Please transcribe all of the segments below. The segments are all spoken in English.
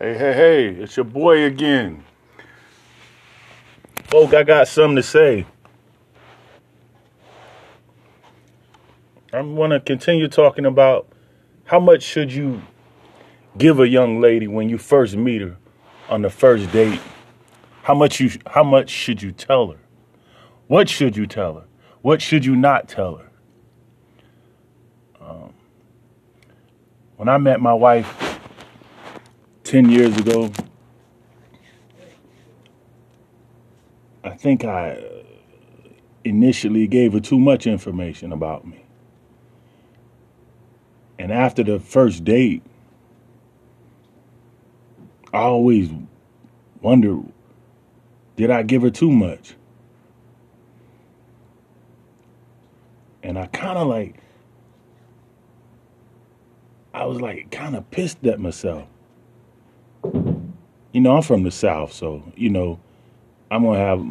Hey, hey, hey, it's your boy again. Folk, I got something to say. I want to continue talking about how much should you give a young lady when you first meet her on the first date? How much you how much should you tell her? What should you tell her? What should you not tell her? Um, when I met my wife 10 years ago, I think I initially gave her too much information about me. And after the first date, I always wonder did I give her too much? And I kind of like, I was like kind of pissed at myself. You know, I'm from the South, so, you know, I'm to have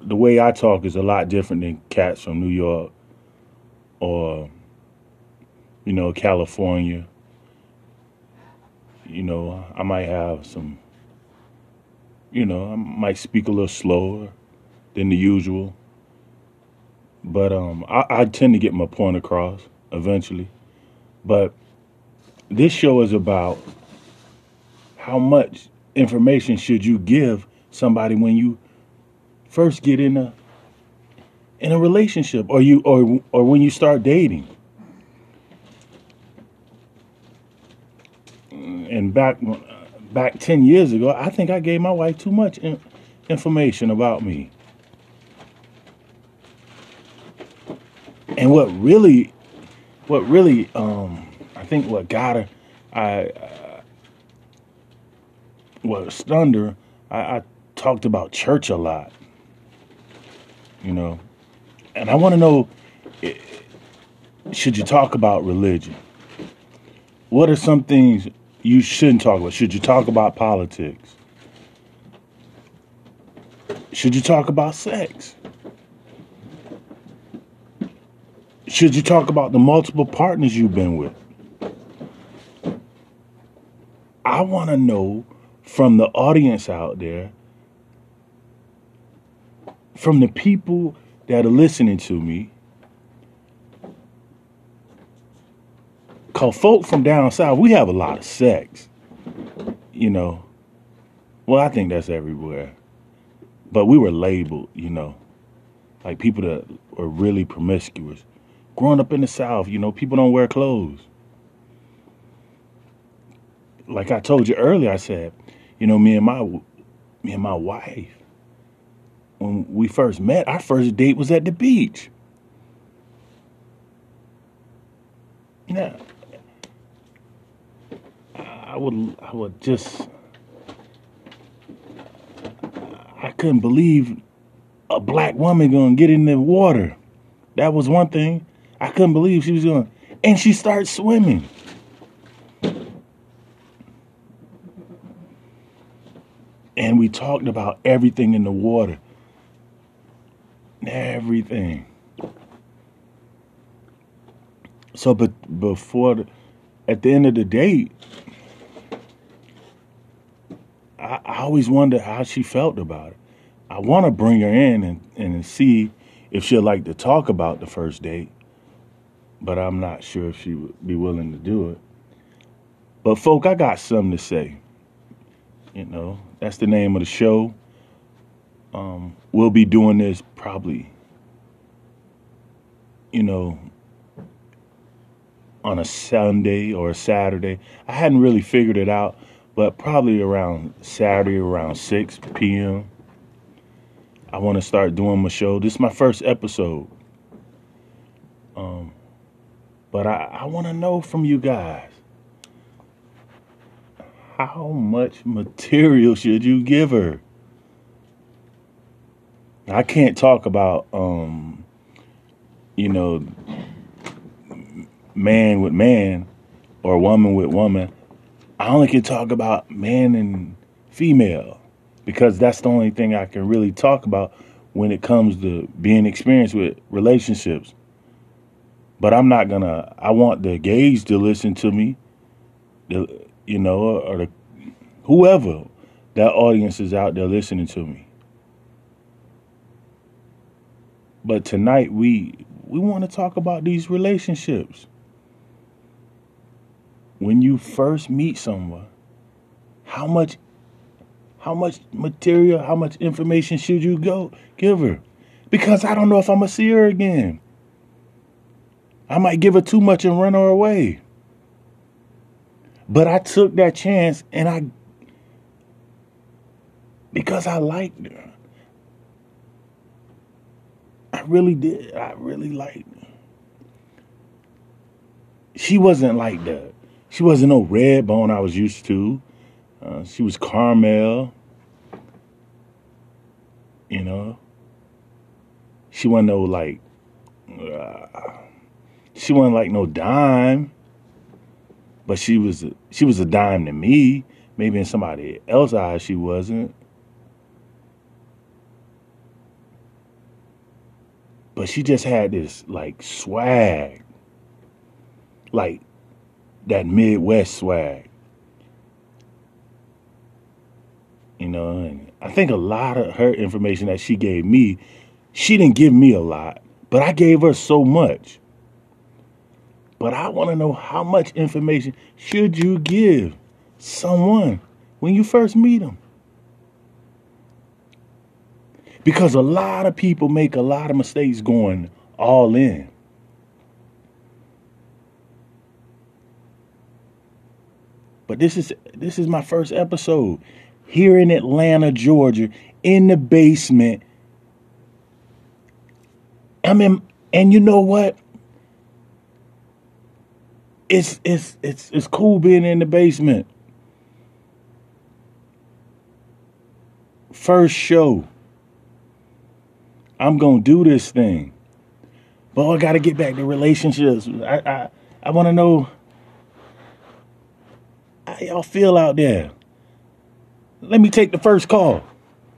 the way I talk is a lot different than cats from New York or, you know, California. You know, I might have some, you know, I might speak a little slower than the usual. But um, I, I tend to get my point across eventually. But this show is about how much information should you give somebody when you first get in a in a relationship or you or or when you start dating. And back back 10 years ago, I think I gave my wife too much in, information about me. And what really what really um I think what got her I uh, stunned her I, I talked about church a lot you know? And I want to know should you talk about religion? What are some things you shouldn't talk about? Should you talk about politics? Should you talk about sex? Should you talk about the multiple partners you've been with? I want to know from the audience out there, from the people that are listening to me, because folk from down south, we have a lot of sex. You know, well, I think that's everywhere. But we were labeled, you know, like people that were really promiscuous. Growing up in the South, you know, people don't wear clothes like I told you earlier, I said, you know, me and my me and my wife, when we first met, our first date was at the beach. Yeah, I would I would just I couldn't believe a black woman gonna get in the water. That was one thing. I couldn't believe she was going, and she started swimming. And we talked about everything in the water. Everything. So, but before, the, at the end of the date, I, I always wonder how she felt about it. I want to bring her in and, and see if she'd like to talk about the first date, but I'm not sure if she would be willing to do it. But, folk, I got something to say. You know, that's the name of the show. Um, we'll be doing this probably, you know, on a Sunday or a Saturday. I hadn't really figured it out, but probably around Saturday around 6 p.m. I want to start doing my show. This is my first episode. Um, but I, I want to know from you guys how much material should you give her? I can't talk about, um, you know, man with man or woman with woman. I only can talk about man and female because that's the only thing I can really talk about when it comes to being experienced with relationships. But I'm not gonna. I want the gays to listen to me. The, you know, or the whoever that audience is out there listening to me. But tonight we we want to talk about these relationships. When you first meet someone, how much how much material, how much information should you go give her? Because I don't know if I'm gonna see her again. I might give her too much and run her away. But I took that chance and I because I liked her. I really did. I really liked her. She wasn't like that. She wasn't no red bone I was used to. Uh, she was caramel. You know. She wasn't no like. Uh, she wasn't like no dime. But she was she was a dime to me. Maybe in somebody else's eyes she wasn't. But she just had this like swag. Like that Midwest swag. You know, and I think a lot of her information that she gave me, she didn't give me a lot, but I gave her so much. But I want to know how much information should you give someone when you first meet them? Because a lot of people make a lot of mistakes going all in. But this is this is my first episode here in Atlanta, Georgia, in the basement. I mean, and you know what? It's it's it's it's cool being in the basement. First show. I'm gonna do this thing. But I gotta get back to relationships. I I, I wanna know how y'all feel out there. Let me take the first call.